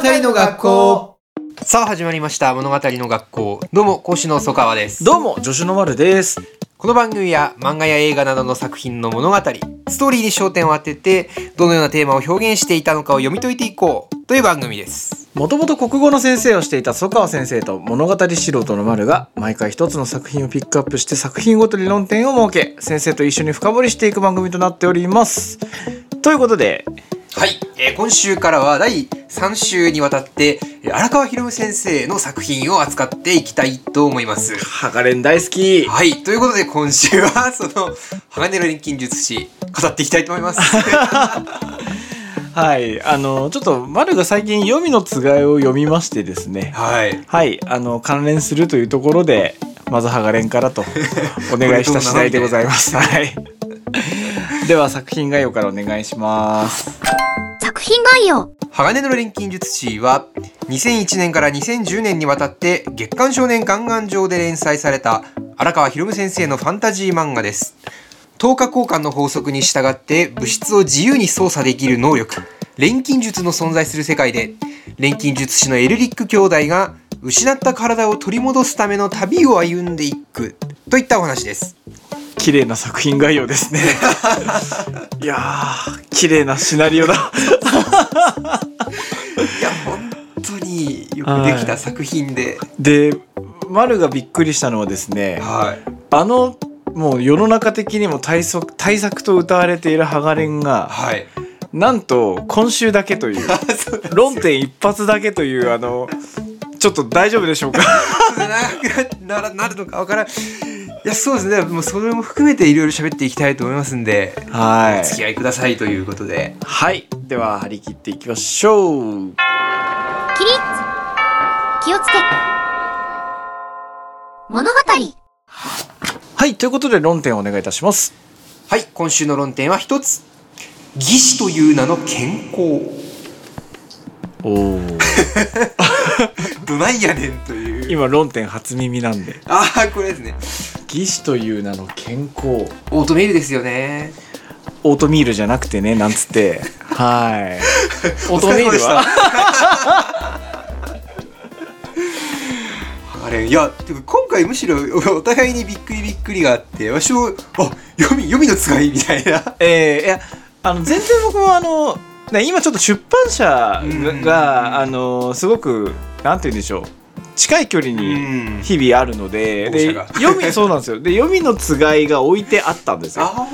語の学校。さあ始まりました。物語の学校。どうも講師の曽川です。どうも助手の丸です。この番組は漫画や映画などの作品の物語。ストーリーに焦点を当ててどのようなテーマを表現していたのかを読み解いていこう。という番組です。もともと国語の先生をしていた曽川先生と物語素人の丸が毎回一つの作品をピックアップして作品ごとに論点を設け先生と一緒に深掘りしていく番組となっております。ということではい、えー今週からは第3週にわたってえー荒川博先生の作品を扱っていきたいと思います。ハガレン大好き。はい。ということで今週はその鋼の錬金術師語っていきたいと思います。はい。あのちょっと丸が最近読みのつがいを読みましてですね。はい。はい。あの関連するというところでまずハガレンからとお願いした次第でございます。はいでは作品概要からお願いします。作品概要。鋼の錬金術師は2001年から2010年にわたって月刊少年ガンガン上で連載された荒川博先生のファンタジー漫画です。等価交換の法則に従って物質を自由に操作できる能力錬金術の存在する世界で錬金術師のエルリック兄弟が失った体を取り戻すための旅を歩んでいくといったお話です綺麗な作品概要ですね。いやー綺麗なシナリオだ。いや本当によくできた作品で、で丸がびっくりしたのはですねはい。あのもう世の中的にも対策対策と歌われているハガレンがはい。なんと今週だけという 論点一発だけというあのちょっと大丈夫でしょうか？長くなななるのかわからんいやそうですね。もうそれも含めていろいろ喋っていきたいと思いますんではお付き合いくださいということで。はい。では張り切っていきましょう。起立。気をつけ。物語。はい。ということで論点をお願いいたします。はい。今週の論点は一つ。義士という名の健康。おおどないやねんという今論点初耳なんで。ああこれですね。義士という名の健康。オートメールですよね。オートミールじゃなくてねなんつって。はい。オートミールは？あれいやてか今回むしろ お互いにびっくりびっくりがあってわしもあ読み読みのつがいみたいな。えー、いやあの全然僕もあのね今ちょっと出版社が,、うん。があのすごくなんて言うんでしょう近い距離にん。日々あるので,、で読みそうなんですよ。で読みのつがいが置いてあったんですよ。あ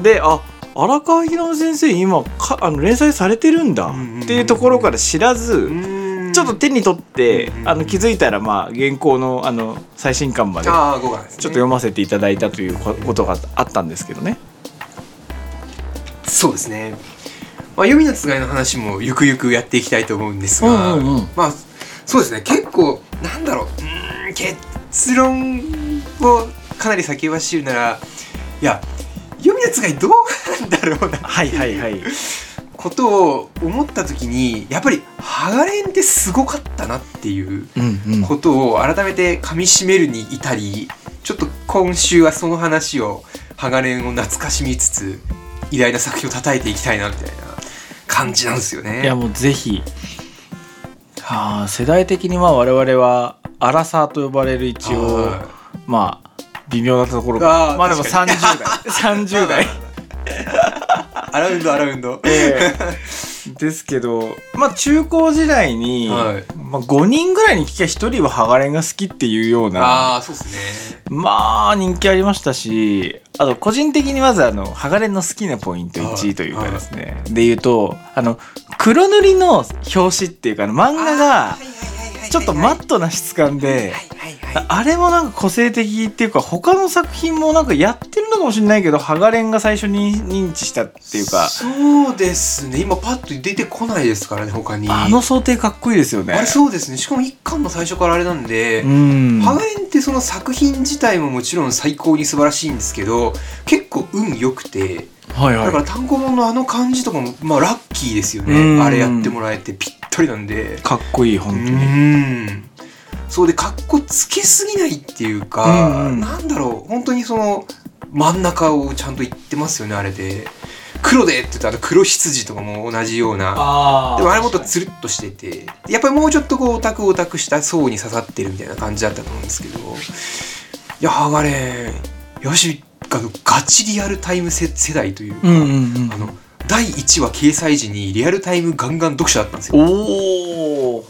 であ荒川博先生今かあの連載されてるんだっていうところから知らず、ーちょっと手に取って、あの気づいたらまあ原稿のあの最新刊までちょっああ5月、ね、と読ませていただいたというこことがあったんですけどね。そうですね、まあ、読みのつがいの話もゆくゆくやっていきたいと思うんですが、うんうんうん。まあそうですね結構なんだろううーん結論をかなり先走るならいや読みのつがいどうなんだろうなはいはいはい。ことを思った時にやっぱりハガレンってすごかったなっていうことを改めて噛みしめるに至りちょっと今週はその話をハガレンを懐かしみつつ偉大な作品を叩いていきたいなみたいな感じなんですよね。いやもうぜひ。はあ世代的にまあ我々はアラサーと呼ばれる一応はまあ微妙なところがまあでも確か30代。30代。アラウンドアラウンド。ええですけどまあ中高時代に、はい。まあ、5人ぐらいに聞きゃ1人はハガレンが好きっていうようなああそうですね。まあ人気ありましたしあと個人的にまずあのハガレンの好きなポイント1位というかですね。で言うとあの黒塗りの表紙っていうかあの漫画がちょっとマットな質感でああれもなんか個性的っていうか他の作品もなんかやってるのかもしれないけどハガレンが最初に認知したっていうかそうですね今パッと出てこないですからね他に。あの想定かっこいいですよねあれそうですねしかも一巻の最初からあれなんで。うんハガレンってその作品自体ももちろん最高に素晴らしいんですけど結構運良くてはいはい。だから単行本のあの感じとかもまあラッキーですようん。ねあれやってもらえてぴったりなんで。かっこいいう本当に。ん。そうでかっこつけすぎないっていうか、うなんだろう。本当にその真ん中をちゃんと言ってますよねあれで。黒でって言うとあの黒羊とかも同じような。あでもあれもっとつるっとしてて。やっぱりもうちょっとこうオタクオタクした層に刺さってるみたいな感じだったと思うんですけど。いやハガレンよしあのガチリアルタイム世世代というか、うんうんうん。あの第1話掲載時にリアルタイムガンガン読者だったんですよ。おお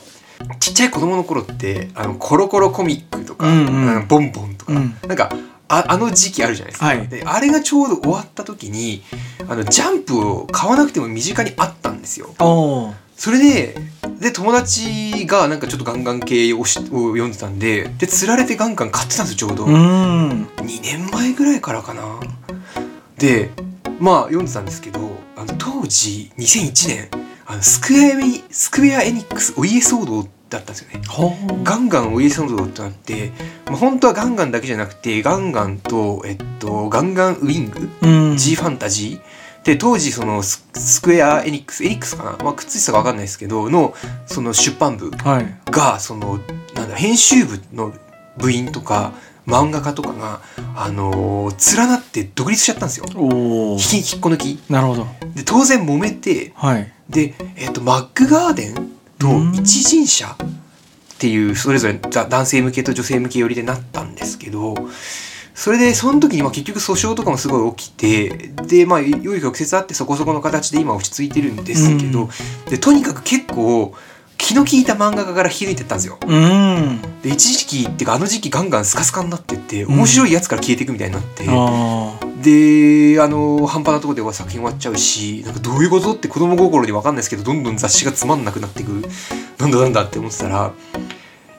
ちっちゃい子供の頃ってあのコロコロコミックとか、うんうん。ボンボンとか、うん。なんかああの時期あるじゃないですか、はい。であれがちょうど終わった時にあのジャンプを買わなくても身近にあったんですよそれでで友達がなんかちょっとガンガン系をしを読んでたんでで釣られてガンガン買ってたんですよちょうど、うーん。2年前ぐらいからかな。でまあ読んでたんですけどあの当時2001年あのスクエアエニスクエアエニックスお家騒動だったんですよね。ほガンガンお家騒動ってなって、まあ、本当はガンガンだけじゃなくてガンガンとえっとガンガンウィング？うん。G ファンタジー？で当時そのススクエアエニックスエニックスかな、まあ、くっついてたか分かんないですけどのその出版部はい。がそのなんだ編集部の部員とか漫画家とかが、あのー連なって独立しちゃったんですよ。おお引き引っこ抜き。なるほど。で当然揉めてはい。で、えっとマックガーデンとうん。一人者っていうそれぞれだ男性向けと女性向け寄りでなったんですけどそれでその時にまあ結局訴訟とかもすごい起きてでまあ紆余曲折あってそこそこの形で今落ち着いてるんですけど、うん。でとにかく結構気の利いた漫画家から引き抜いてったんですよ。うーん。で一時期っていうかあの時期ガンガンスカスカになってってうん面白いやつから消えていくみたいになって、あであの半端なところでは作品終わっちゃうしなんかどういうことって子供心に分かんないですけどどんどん雑誌がつまんなくなっていくなんだなんだって思ってたら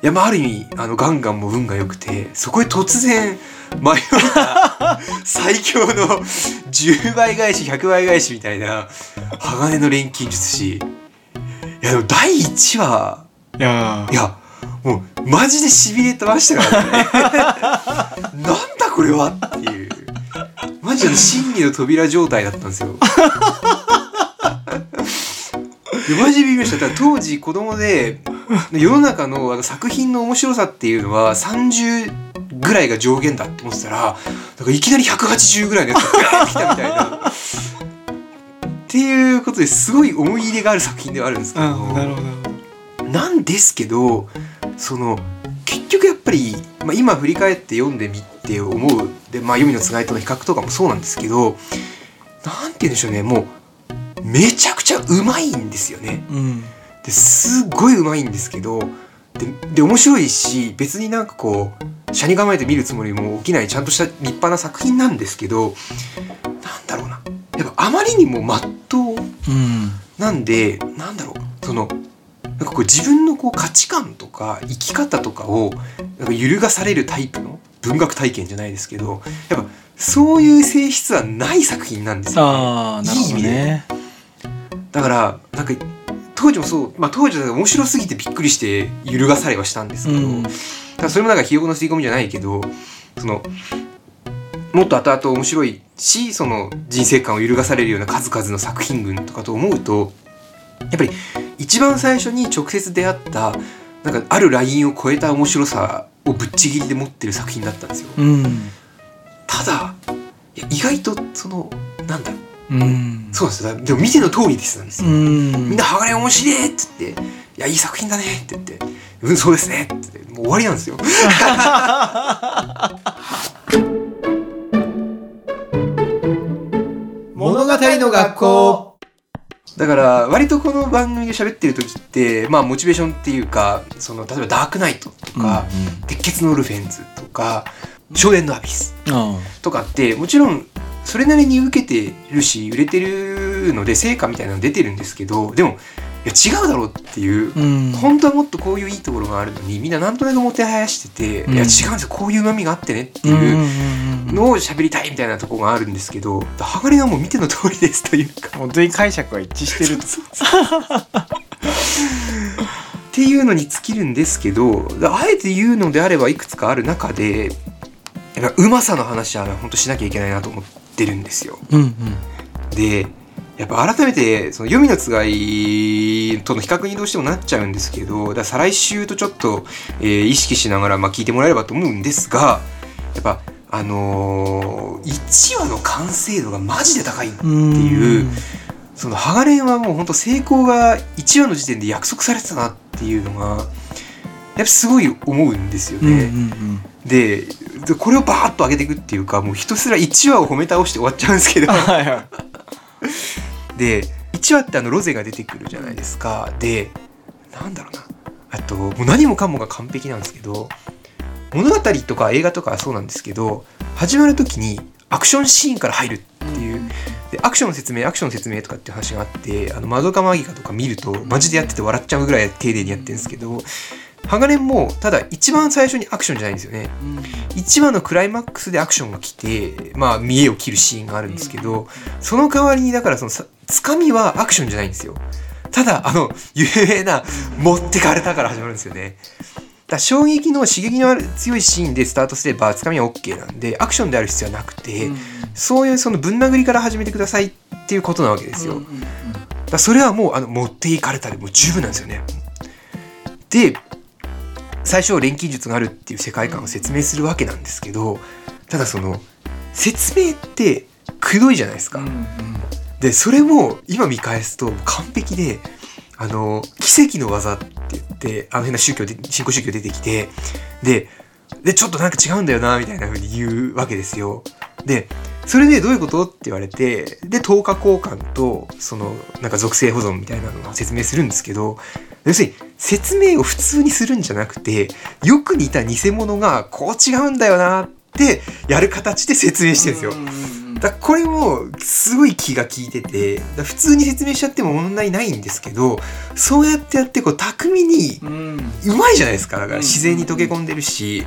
いやまあある意味あのガンガンも運が良くてそこへ突然迷った最強の10倍返し100倍返しみたいな鋼の錬金術師。いやでも第1話あいやいやもうマジでしびれてましたからね。なんだこれはっていう。マジで真理の扉状態だったんですよ。でマジでビビりました。当時子供で世の中のあの作品の面白さっていうのは30ぐらいが上限だって思ってたらなんかいきなり180ぐらいのやつがガーッてきたみたいな。っていうことですごい思い入れがある作品ではあるんですけど、うんなるほど。なんですけどその結局やっぱり、まあ、今振り返って読んでみて思う。で、まあ、読みのつがいとの比較とかもそうなんですけどなんて言うんでしょうね。もうめちゃくちゃうまいんですよね。うんですっごいうまいんですけどでで面白いし別になんかこう車に構えて見るつもりも起きないちゃんとした立派な作品なんですけどなんだろうな。やっぱあまりにもまっとううんなんでなんだろう。そのなんかこう自分のこう価値観とか生き方とかをなんか揺るがされるタイプの文学体験じゃないですけどやっぱそういう性質はない作品なんですよ、ああなるほどね。だからなんか当時もそう、まあ、当時は面白すぎてびっくりして揺るがされはしたんですけど、うん。ただそれもなんかひよこの吸い込みじゃないけどそのもっと後々面白いしその人生観を揺るがされるような数々の作品群とかと思うとやっぱり一番最初に直接出会ったなんかあるラインを超えた面白さをぶっちぎりで持ってる作品だったんですよ。うん。ただいや意外とそのなんだろううんそうなんですよでも見ての通りですなんですよ。うんみんな「鋼面白い!」っつって「いやいい作品だね」って言って「うんそうですね」って言ってもう終わりなんですよ。物語の学校だから割とこの番組で喋ってる時ってまあモチベーションっていうかその例えば「ダークナイト」とか「鉄血のオルフェンズ」とか「少年のアビスあ」とかってもちろんそれなりに受けてるし売れてるので成果みたいなの出てるんですけどでもいや違うだろうっていうあうん。本当はもっとこういういいところがあるのにみんななんとなくもてはやしてて、うん。いや違うんですよこういううまみがあってねっていううんのを喋りたいみたいなところがあるんですけど鋼はもう見ての通りですというか。本当に解釈は一致してる。とっていうのに尽きるんですけどあえて言うのであればいくつかある中でうまさの話は本当しなきゃいけないなと思ってるんですよ。うんうんでやっぱ改めてその読みのつがいとの比較にどうしてもなっちゃうんですけどだ再来週とちょっと、えー意識しながらまあ聞いてもらえればと思うんですがやっぱあのー、1話の完成度がマジで高いってういうそのハガレンはもうほんと成功が1話の時点で約束されてたなっていうのがやっぱすごい思うんですようんうんね。うんででこれをバーッと上げていくっていうかもうひたすら1話を褒め倒して終わっちゃうんですけど。はいはい。で1話ってあのロゼが出てくるじゃないですか。でなんだろうな。あともう何もかもが完璧なんですけど物語とか映画とかはそうなんですけど始まる時にアクションシーンから入るっていう。でアクションの説明アクションの説明とかっていう話があってあのマドカマギカとか見るとマジでやってて笑っちゃうぐらい丁寧にやってるんですけどハガレンもただ一番最初にアクションじゃないんですよね。1話のクライマックスでアクションが来てまあ見栄を切るシーンがあるんですけどその代わりにだからそのさつかみはアクションじゃないんですよ。ただあの有名な「持ってかれた」から始まるんですよね。だから衝撃の刺激のある強いシーンでスタートすればつかみは OK なんでアクションである必要はなくて、そういうそのぶん殴りから始めてくださいっていうことなわけですよ、だからそれはもうあの持っていかれたでもう十分なんですよね。で最初錬金術があるっていう世界観を説明するわけなんですけどただその説明ってくどいじゃないですか、でそれも今見返すと完璧であの奇跡の技って言ってあの変な宗教で新興宗教出てきてででちょっとなんか違うんだよなみたいな風に言うわけですよ。でそれでどういうことって言われてで10日交換とそのなんか属性保存みたいなのを説明するんですけど要するに説明を普通にするんじゃなくてよく似た偽物がこう違うんだよなってやる形で説明してるんですよ。だこれもすごい気が利いてて普通に説明しちゃっても問題ないんですけどそうやってやってこう巧みにうまいじゃないですか。だから自然に溶け込んでるし。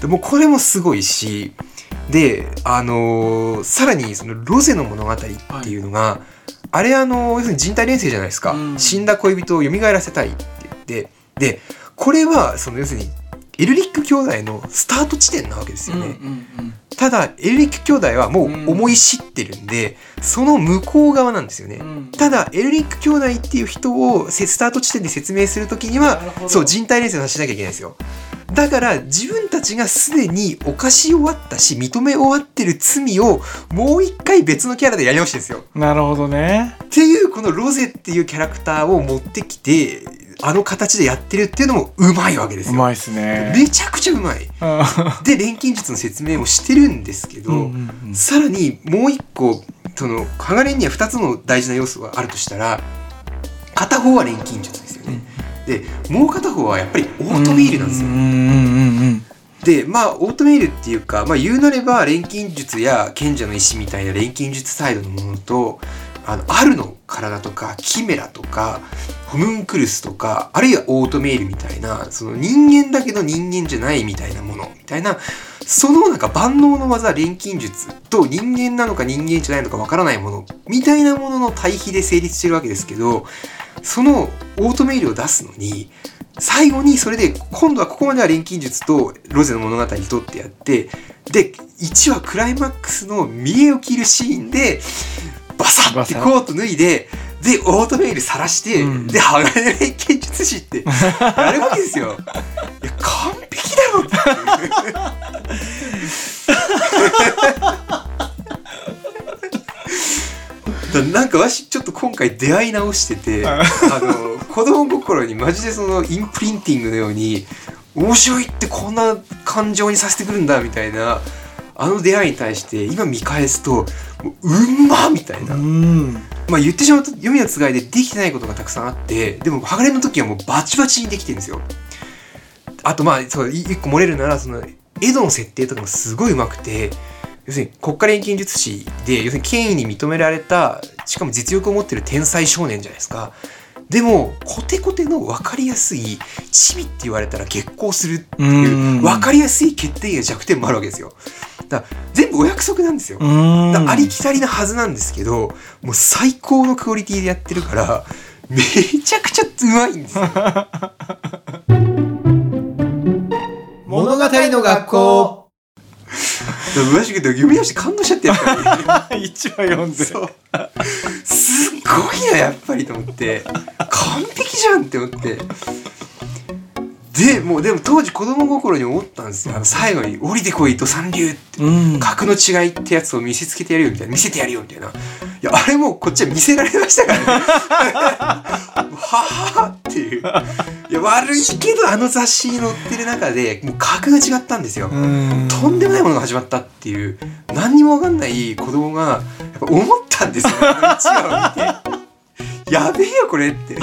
でもうこれもすごいしであのーさらにそのロゼの物語っていうのが、あれあのー要するに人体錬成じゃないですか、うん。死んだ恋人を蘇らせたいって言ってでこれはその要するにエルリック兄弟のスタート地点なわけですよね。ただエルリック兄弟はもう思い知ってるんで、その向こう側なんですよね。ただエルリック兄弟っていう人をせスタート地点で説明するときにはそう人体錬成をしなきゃいけないんですよ。だから自分たちがすでに犯し終わったし認め終わってる罪をもう一回別のキャラでやり直してるんですよ。なるほどね。っていうこのロゼっていうキャラクターを持ってきてあの形でやってるっていうのもうまいわけですよ。うまいっすね。めちゃくちゃうまい。で錬金術の説明もしてるんですけど、うんうんうん。さらにもう一個そのハガレンには2つの大事な要素があるとしたら片方は錬金術ですよね、でもう片方はやっぱりオートメイルなんですよ、うんうんうんうんでまあオートメイルっていうか、まあ、言うなれば錬金術や賢者の石みたいな錬金術サイドのものとあのアルの体とかキメラとかホムンクルスとかあるいはオートメイルみたいなその人間だけど人間じゃないみたいなものみたいなそのなんか万能の技錬金術と人間なのか人間じゃないのかわからないものみたいなものの対比で成立してるわけですけどそのオートメイルを出すのに最後にそれで今度はここまでは錬金術とロゼの物語にとってやってで1話クライマックスの見栄を切るシーンでバサッてコート脱いででオートメイル晒して、うん。で鋼の錬金術師って やるわけですよ。いや完璧だろ。っ てだなんかわしちょっと今回出会い直しててあの子供心にマジでそのインプリンティングのように面白いってこんな感情にさせてくるんだみたいなあの出会いに対して今見返すともううんまみたいな、うん。まあ言ってしまうと読みのつがいでできてないことがたくさんあってでもハガレンの時はもうバチバチにできてるんですよ。あとまあそうい一個漏れるならそのエドの設定とかもすごいうまくて要するに国家錬金術師で要するに権威に認められたしかも実力を持ってる天才少年じゃないですかでもコテコテの分かりやすいチビって言われたら激高するってうん。いう分かりやすい欠点や弱点もあるわけですよ。だ全部お約束なんですよ。ありきたりなはずなんですけどもう最高のクオリティでやってるからめちゃくちゃうまいんですよ。物語の学校マジで読み出して感動しちゃってやっぱり 一話読んでそう。すっごいなやっぱりと思って。完璧じゃんって思って。でもうでも当時子供心に思ったんですよ。あの最後に「降りてこいと三流」って。うん。格の違いってやつを見せつけてやるよみたいな。見せてやるよみたいな。いやあれもうこっちは見せられましたからね。ははっていう。いや悪いけどあの雑誌に載ってる中でもう格が違ったんですよ、うん。とんでもないものが始まったっていう。何にも分かんない子供がやっぱ思ったんですよ。やべえよこれって。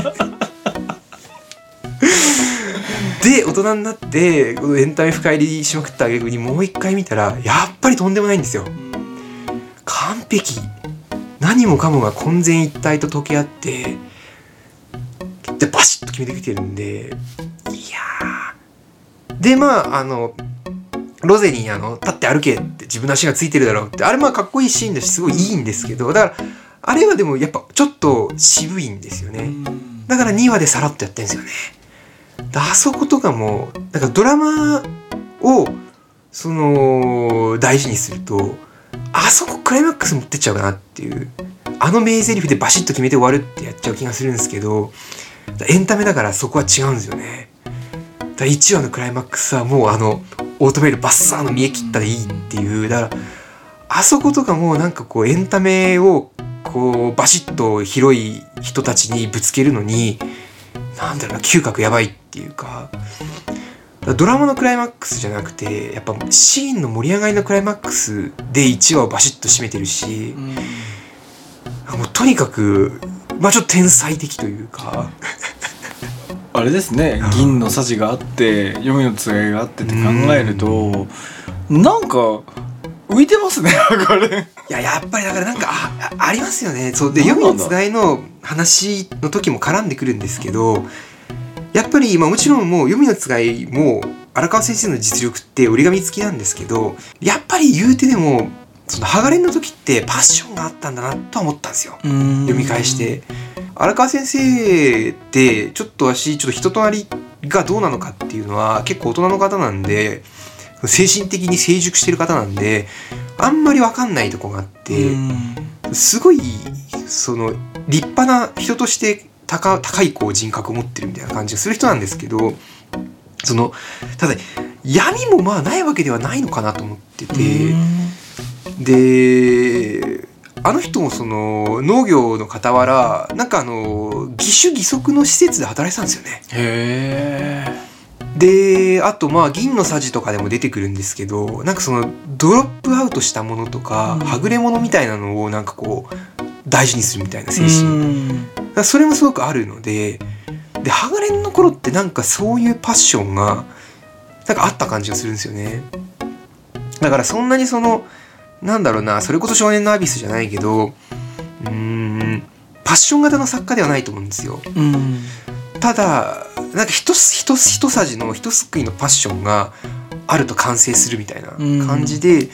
で大人になってこのエンタメ深入りしまくった挙句にもう一回見たらやっぱりとんでもないんですよ。完璧何もかもが混然一体と溶け合ってでバシッと決めてきてるんでいやー。でまああのロゼにあの立って歩けって自分の足がついてるだろうってあれまあかっこいいシーンだしすごいいいんですけどだからあれはでもやっぱちょっと渋いんですよね。だから2話でさらっとやってんですよね。であそことかもなんかドラマをその大事にするとあそこクライマックス持ってっちゃうかなっていう。あの名台詞でバシッと決めて終わるってやっちゃう気がするんですけどエンタメだからそこは違うんですよね。だ1話のクライマックスはもうあのオートメールバッサーの見え切ったでいいっていう。だからあそことかもなんかこうエンタメをこうバシッと広い人たちにぶつけるのになんだろうな嗅覚やばいっていうか。ドラマのクライマックスじゃなくてやっぱシーンの盛り上がりのクライマックスで1話をバシッと締めてるしもうとにかくまあちょっと天才的というか。あれですね。銀のさじがあって読みのつがいがあってって考えるとなんか浮いてますね これいややっぱりだからなんかああありますよね。そう。でなんなんだ。読みのつがいの話の時も絡んでくるんですけどやっぱり、まあ、もちろんもう読みのつがいも荒川先生の実力って折り紙付きなんですけどやっぱり言うてでもそのハガレンの時ってパッションがあったんだなとは思ったんですよ。読読み返して。荒川先生ってちょっと私ちょっと人となりがどうなのかっていうのは結構大人の方なんで精神的に成熟してる方なんであんまり分かんないとこがあってすごいその立派な人として高高いこう人格を持ってるみたいな感じがする人なんですけどそのただ闇もまあないわけではないのかなと思ってて。であの人もその農業の傍らなんかあの義手義足の施設で働いてたんですよね。であとまあ銀のさじとかでも出てくるんですけどなんかそのドロップアウトしたものとか、うんはぐれ者みたいなのをなんかこう大事にするみたいな精神、神だそれもすごくあるのででハガレンの頃ってなんかそういうパッションがなんかあった感じがするんですよね。だからそんなにそのなんだろうなそれこそ少年のアビスじゃないけどうーんパッション型の作家ではないと思うんですよ。うん。ただなんか一す一す一さじの一すくいのパッションがあると完成するみたいな感じで,、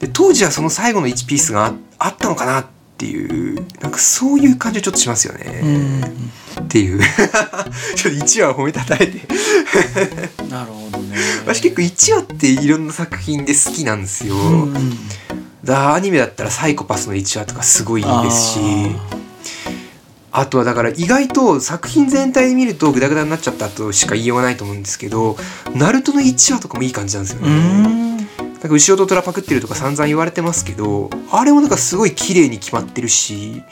で当時はその最後の1ピースがああったのかなっていうなんかそういう感じはちょっとしますよね、っていう。ちょっと1話を褒めたたえて。なるほどね。私結構1話っていろんな作品で好きなんですよ、うんだアニメだったら「サイコパス」の1話とかすごいいいですし。あとはだから意外と作品全体で見るとグダグダになっちゃったとしか言いようがないと思うんですけどナルトの1話とかもいい感じなん。ですようね。んなんか後ろと虎パクってるとか散々言われてますけどあれもなんかすごい綺麗に決まってるし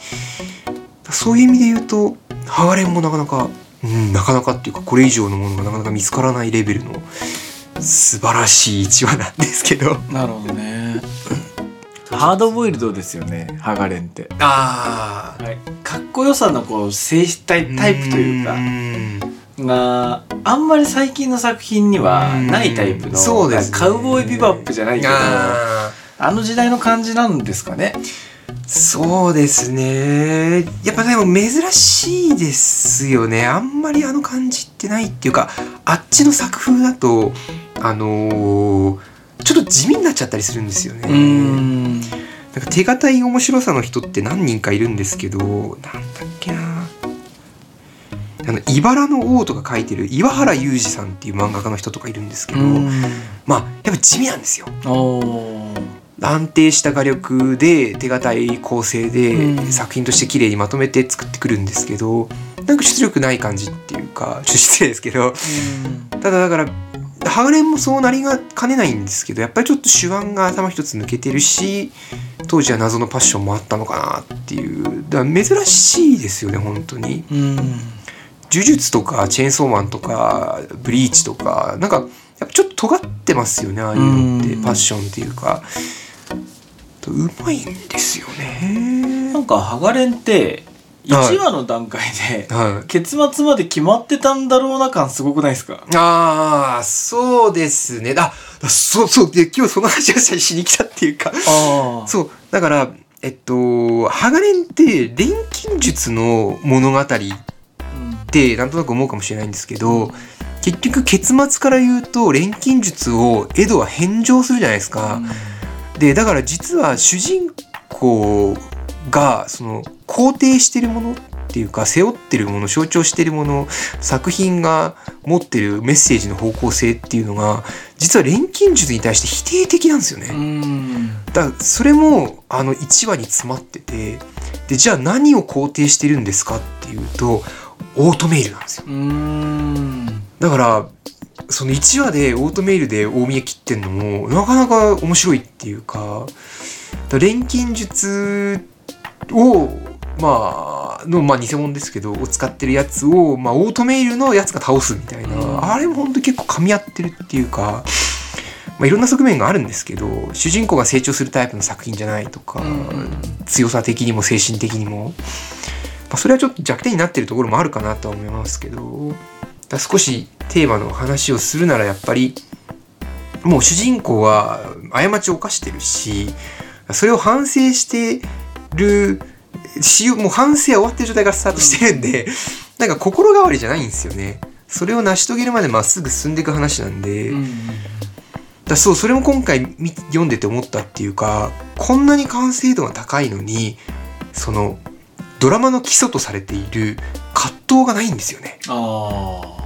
そういう意味で言うとハガレンもなかなか、うん、なかなかっていうかこれ以上のものがなかなか見つからないレベルの素晴らしい1話なんですけど。なるほどね。ハードボイルドですよねハガレンって。ああはい、かっこよさのこう性質タイタイプというかがあんまり最近の作品にはないタイプのそうですね。カウボーイビバップじゃないけどああの時代の感じなんですかね？ーそうですね。やっぱでも珍しいですよね。あんまりあの感じってないっていうかあっちの作風だとあのーちょっと地味になっちゃったりするんですよね。ん。なんか手堅い面白さの人って何人かいるんですけどなんだっけなあの「茨の王」とか書いてる岩原裕二さんっていう漫画家の人とかいるんですけど、まあやっぱ地味なんですよ。安定した画力で手堅い構成でうん。作品として綺麗にまとめて作ってくるんですけどなんか出力ない感じっていうか失礼ですけどただだからハガレンもそうなりがかねないんですけどやっぱりちょっと手腕が頭一つ抜けてるし当時は謎のパッションもあったのかなっていう。だから珍しいですよね本当に。うん呪術とかチェーンソーマンとかブリーチとかなんかやっぱちょっと尖ってますよねああいうのってうん。パッションっていうか。うまいんですよね。なんかハガレンってはい。1話の段階ではい。結末まで決まってたんだろうな感すごくないですか？ああそうですね。あそうそうで今日その話をしに来たっていうか。あそうだからえっとハガレンって錬金術の物語ってなんとなく思うかもしれないんですけど結局結末から言うと錬金術をエドは返上するじゃないですか。でだから実は主人公がその肯定してるものっていうか背負ってるもの象徴してるもの作品が持ってるメッセージの方向性っていうのが実は錬金術に対して否定的なんですよね。うんだからそれもあの1話に詰まっててでじゃあ何を肯定してるんですかっていうとオートメイルなんですよ。うん。だからその1話でオートメイルで大見え切ってんのもなかなか面白いっていうか錬金術をまあのまあ偽物ですけどを使ってるやつを、まあ、オートメイルのやつが倒すみたいな、うん。あれも本当結構噛み合ってるっていうか、まあ、いろんな側面があるんですけど主人公が成長するタイプの作品じゃないとか、強さ的にも精神的にも、まあ、それはちょっと弱点になってるところもあるかなとは思いますけどだ少しテーマの話をするならやっぱりもう主人公は過ちを犯してるしそれを反省してるしもう反省は終わってる状態からスタートしてるんで、なんか心変わりじゃないんですよね。それを成し遂げるまでまっすぐ進んでいく話なんで、だそうそれも今回見読んでて思ったっていうかこんなに完成度が高いのにそのドラマの基礎とされている葛藤がないんですよね。あ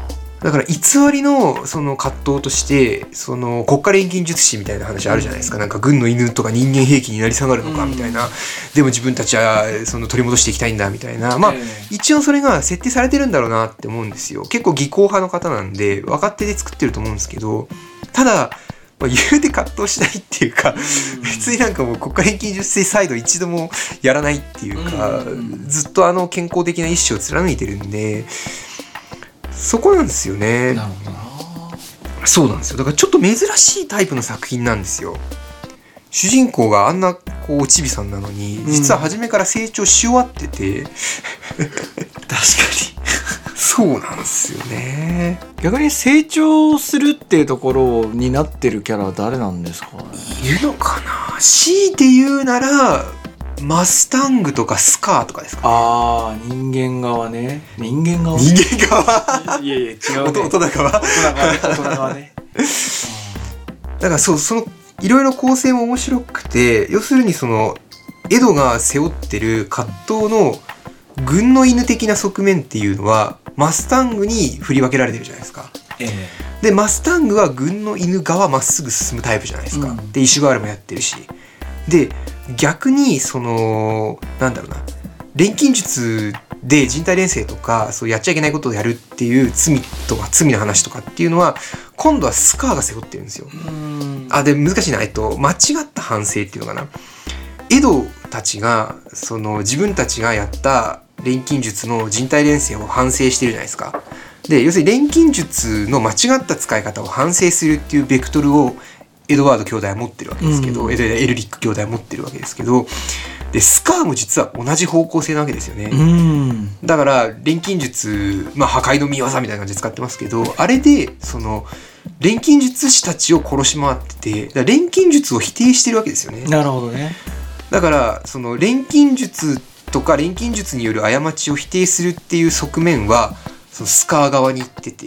だから偽りのその葛藤としてその国家錬金術師みたいな話あるじゃないですか。なんか軍の犬とか人間兵器になり下がるのかうん。みたいな、でも自分たちはその取り戻していきたいんだみたいな。まあ、ええ一応それが設定されてるんだろうなって思うんですよ。結構技巧派の方なんで分かってで作ってると思うんですけどただ、まあ、言うて葛藤しないっていうか別になんかもう国家錬金術師サイド一度もやらないっていうか、うん。ずっとあの健康的な意志を貫いてるんでそこなんですよね。なるほどなそうなんですよ。だからちょっと珍しいタイプの作品なんですよ。主人公があんなこうおちびさんなのにん。実は初めから成長し終わってて、確かそうなんですよね。に逆に成長するっていうところになってるキャラは誰なんですかね？いるのかな？強いて言うならマスタングとかスカーとかですかああ人間側ね。人間側人間側？いやいや違うね。大人側大人側ね大人側ね。だからそうそのいろいろ構成も面白くて要するにそのエドが背負ってる葛藤の軍の犬的な側面っていうのはマスタングに振り分けられてるじゃないですか。えでマスタングは軍の犬側まっすぐ進むタイプじゃないですか。うんでイシュガールもやってるし。で逆にそのなんだろうな錬金術で人体錬成とかそうやっちゃいけないことをやるっていう罪とか罪の話とかっていうのは今度はスカーが背負ってるんですよ。あで難しいなえっと間違った反省っていうのかなエドたちがその自分たちがやった錬金術の人体錬成を反省してるじゃないですか。で要するに錬金術の間違った使い方を反省するっていうベクトルをエドワード兄弟は持ってるわけですけど、うん。エドエルリック兄弟は持ってるわけですけどでスカーも実は同じ方向性なわけですよね、うん。だから錬金術、まあ、破壊の見業みたいな感じで使ってますけどあれでその錬金術師たちを殺し回っててだ錬金術を否定してるわけですよね。なるほどね。だからその錬金術とか錬金術による過ちを否定するっていう側面はそのスカー側に行ってて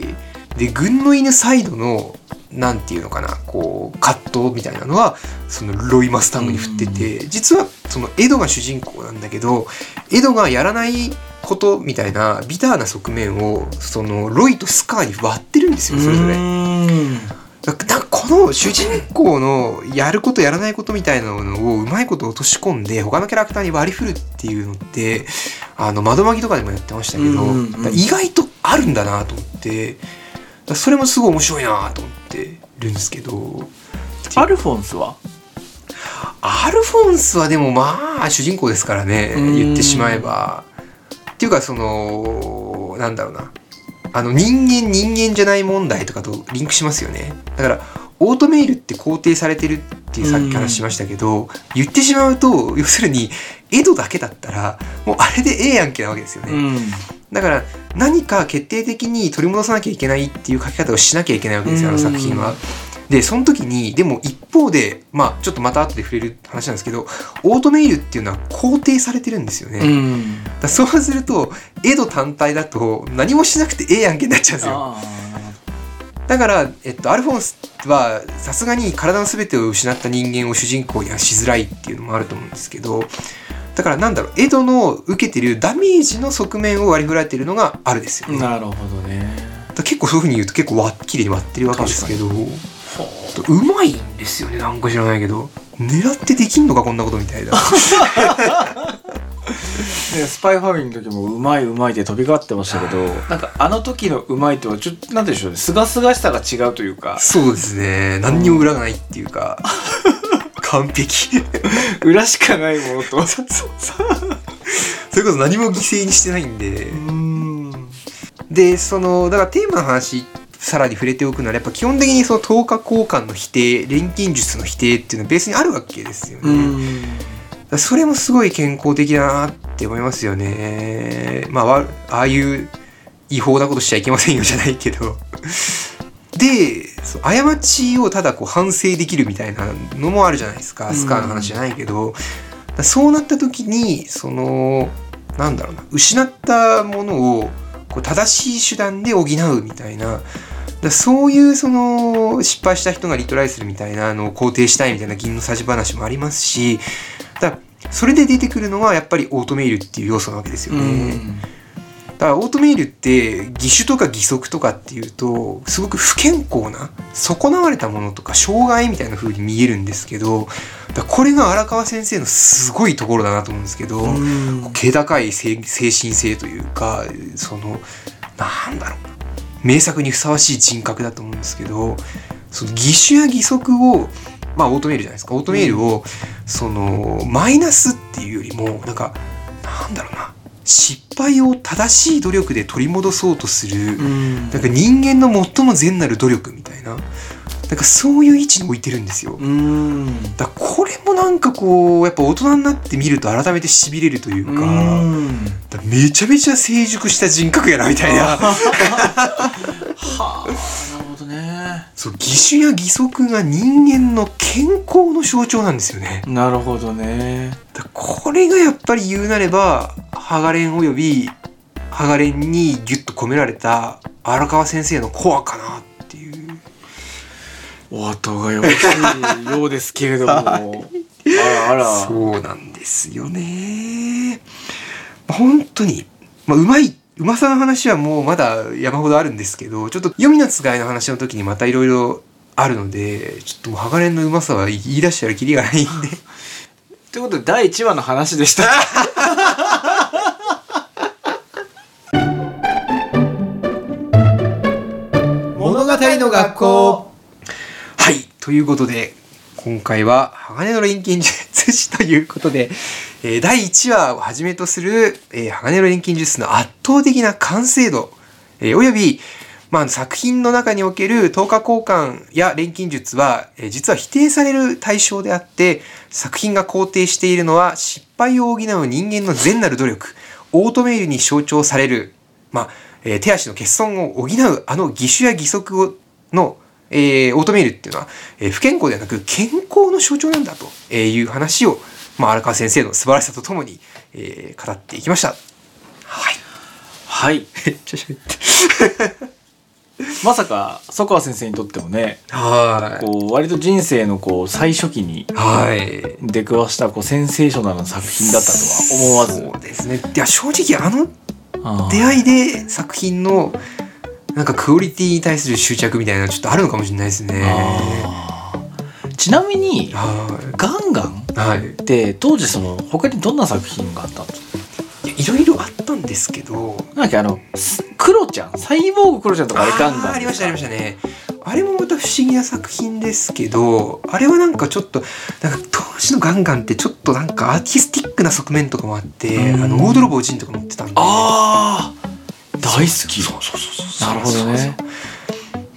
で軍の犬サイドのなんていうのかなこう葛藤みたいなのはそのロイ・マスタングに振ってて実はそのエドが主人公なんだけどエドがやらないことみたいなビターな側面をそのロイとスカーに割ってるんですよそれぞれ。の主人公のやることやらないことみたいなのをうまいこと落とし込んで他のキャラクターに割り振るっていうのってあの窓マギとかでもやってましたけど、うんうんうん。意外とあるんだなと思ってそれもすごい面白いなと思ってるんですけど。アルフォンスは？アルフォンスはでもまあ主人公ですからねうん。言ってしまえば。っていうかそのなんだろうな。あの人間人間じゃない問題とかとリンクしますよね。だからオートメイルって肯定されてるっていうさっき話しましたけど、言ってしまうと要するにエドだけだったらもうあれでええやんけなわけですよね。んだから何か決定的に取り戻さなきゃいけないっていう書き方をしなきゃいけないわけですよあの作品は。でその時にでも一方でまあちょっとまた後で触れる話なんですけどオートメイルっていうのは肯定されてるんですよね。うんだそうするとエド単体だと何もしなくてええやんけになっちゃうんですよ。あだから、えっと、アルフォンスはさすがに体の全てを失った人間を主人公にはしづらいっていうのもあると思うんですけどだからなんだろうエドの受けてるダメージの側面を割り振られてるのがあるですよね。なるほどね。ら結構そういうふうに言うと結構わ綺麗に割ってるわけですけどうまいんですよねなんか知らないけど狙ってできんのかこんなことみたいな。で スパイファミリーの時もうまいうまいって飛び交ってましたけどなんかあの時のうまいとはちょっとなんて言うんでしょうね。すがすがしさが違うというか。そうですね。何にも裏がないっていうか。完璧。裏しかないものと。それこそ何も犠牲にしてないんで。うん。で、その、だからテーマの話、さらに触れておくなら、やっぱ基本的にその10日交換の否定、錬金術の否定っていうのはベースにあるわけですよね。それもすごい健康的だなって思いますよね。まあわ、ああいう違法なことしちゃいけませんよじゃないけど。で、過ちをただこう反省できるみたいなのもあるじゃないですか。スカーの話じゃないけど。そうなった時に、その、なんだろうな、失ったものをこう正しい手段で補うみたいな。だそういうその失敗した人がリトライするみたいなのを肯定したいみたいな銀のさじ話もありますしだそれで出てくるのはやっぱりオートメイルっていう要素なわけですようね。んだからオートメイルって義手とか義足とかっていうとすごく不健康な損なわれたものとか障害みたいな風に見えるんですけどだこれが荒川先生のすごいところだなと思うんですけど、うん。気高い精精神性というかそのなんだろうな名作にふさわしい人格だと思うんですけどその義手や義足をまあオートメールじゃないですか。オートメールを、そのマイナスっていうよりもなんかなんだろうな失敗を正しい努力で取り戻そうとする、うん。なんか人間の最も善なる努力みたいななんかそういう位置に置いてるんですよ。うん。だこれもなんかこうやっぱ大人になってみると改めてしびれるというか、うん。だからめちゃめちゃ成熟した人格やなみたいな。はあなるほどね。そう義手や義足が人間の健康の象徴なんですよね。なるほどね。これがやっぱり言うなればハガレンおよびハガレンにギュッと込められた荒川先生のコアかなっていう。お後がよろしいようですけれども。あらあら。そうなんですよね。本当に、まあ、うまいうまさの話はもうまだ山ほどあるんですけどちょっと読みのつがいの話の時にまたいろいろあるのでちょっともうハガレンのうまさは言い出したらキリがないんで。ということで第1話の話でした の学校。はい。ということで今回は鋼の錬金術師ということで、えー第1話をはじめとする、えー鋼の錬金術の圧倒的な完成度、えーおよび、まあ、作品の中における等価交換や錬金術は、えー実は否定される対象であって作品が肯定しているのは失敗を補う人間の善なる努力オートメイルに象徴される、まあえ手足の欠損を補うあの義手や義足をの、えーオートメイルっていうのは、えー不健康ではなく健康の象徴なんだという話を、まあ、荒川先生の素晴らしさとともに、えー語っていきました。はい。はいめっ ちゃ喋って。まさか曽川先生にとってもねはこう割と人生のこう最初期にい。はい。出くわしたこうセンセーショナルな作品だったとは思わずそうですね。いや、正直あの出会いで作品の、なんかクオリティに対する執着みたいなのちょっとあるのかもしれないですね。ちなみにはガンガンい。はい。って当時その他にどんな作品があったんですか？いろいろあったんですけど、なんだっけあのスクロちゃん？サイボーグクロちゃんとかあれガンガンありましたありましたね。あれもまた不思議な作品ですけど、あれはなんかちょっと、なんか当時のガンガンってちょっとなんかアーティスティックな側面とかもあって、うんあの、大泥棒ジンとか持ってたんで。ああ大好き。そうそうそうそう。なるほどね。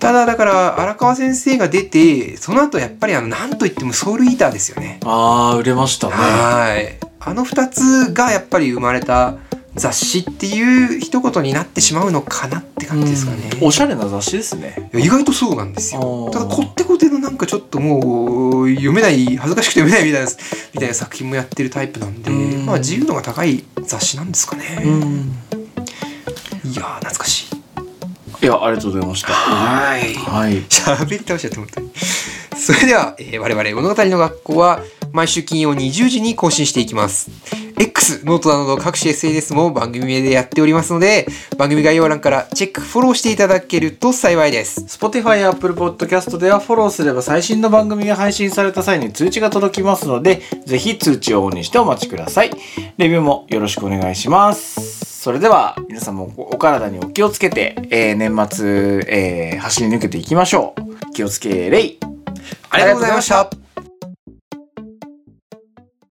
ただだから荒川先生が出てその後やっぱりあの何と言ってもソウルイーターですよね。ああ売れましたね。はい。あの2つがやっぱり生まれた雑誌っていう一言になってしまうのかなって感じですかね。うん。おしゃれな雑誌ですね。意外とそうなんですよ。ただこってこてのなんかちょっともう読めない恥ずかしくて読めないみたいなみたいな作品もやってるタイプなんで、うん。まあ自由度が高い雑誌なんですかね、うんいやー懐かしい。いやありがとうございました。はい。はい。喋り倒しちゃって本当に。それでは、えー我々物語の学校は毎週金曜20時に更新していきます。X、 note など各種 SNS も番組名でやっておりますので番組概要欄からチェックフォローしていただけると幸いです。Spotify や Apple Podcast ではフォローすれば最新の番組が配信された際に通知が届きますので、ぜひ通知をオンにしてお待ちください。レビューもよろしくお願いします。それでは皆さんもお体にお気をつけて、えー年末、えー走り抜けていきましょう。気をつけ、礼ありがとうございました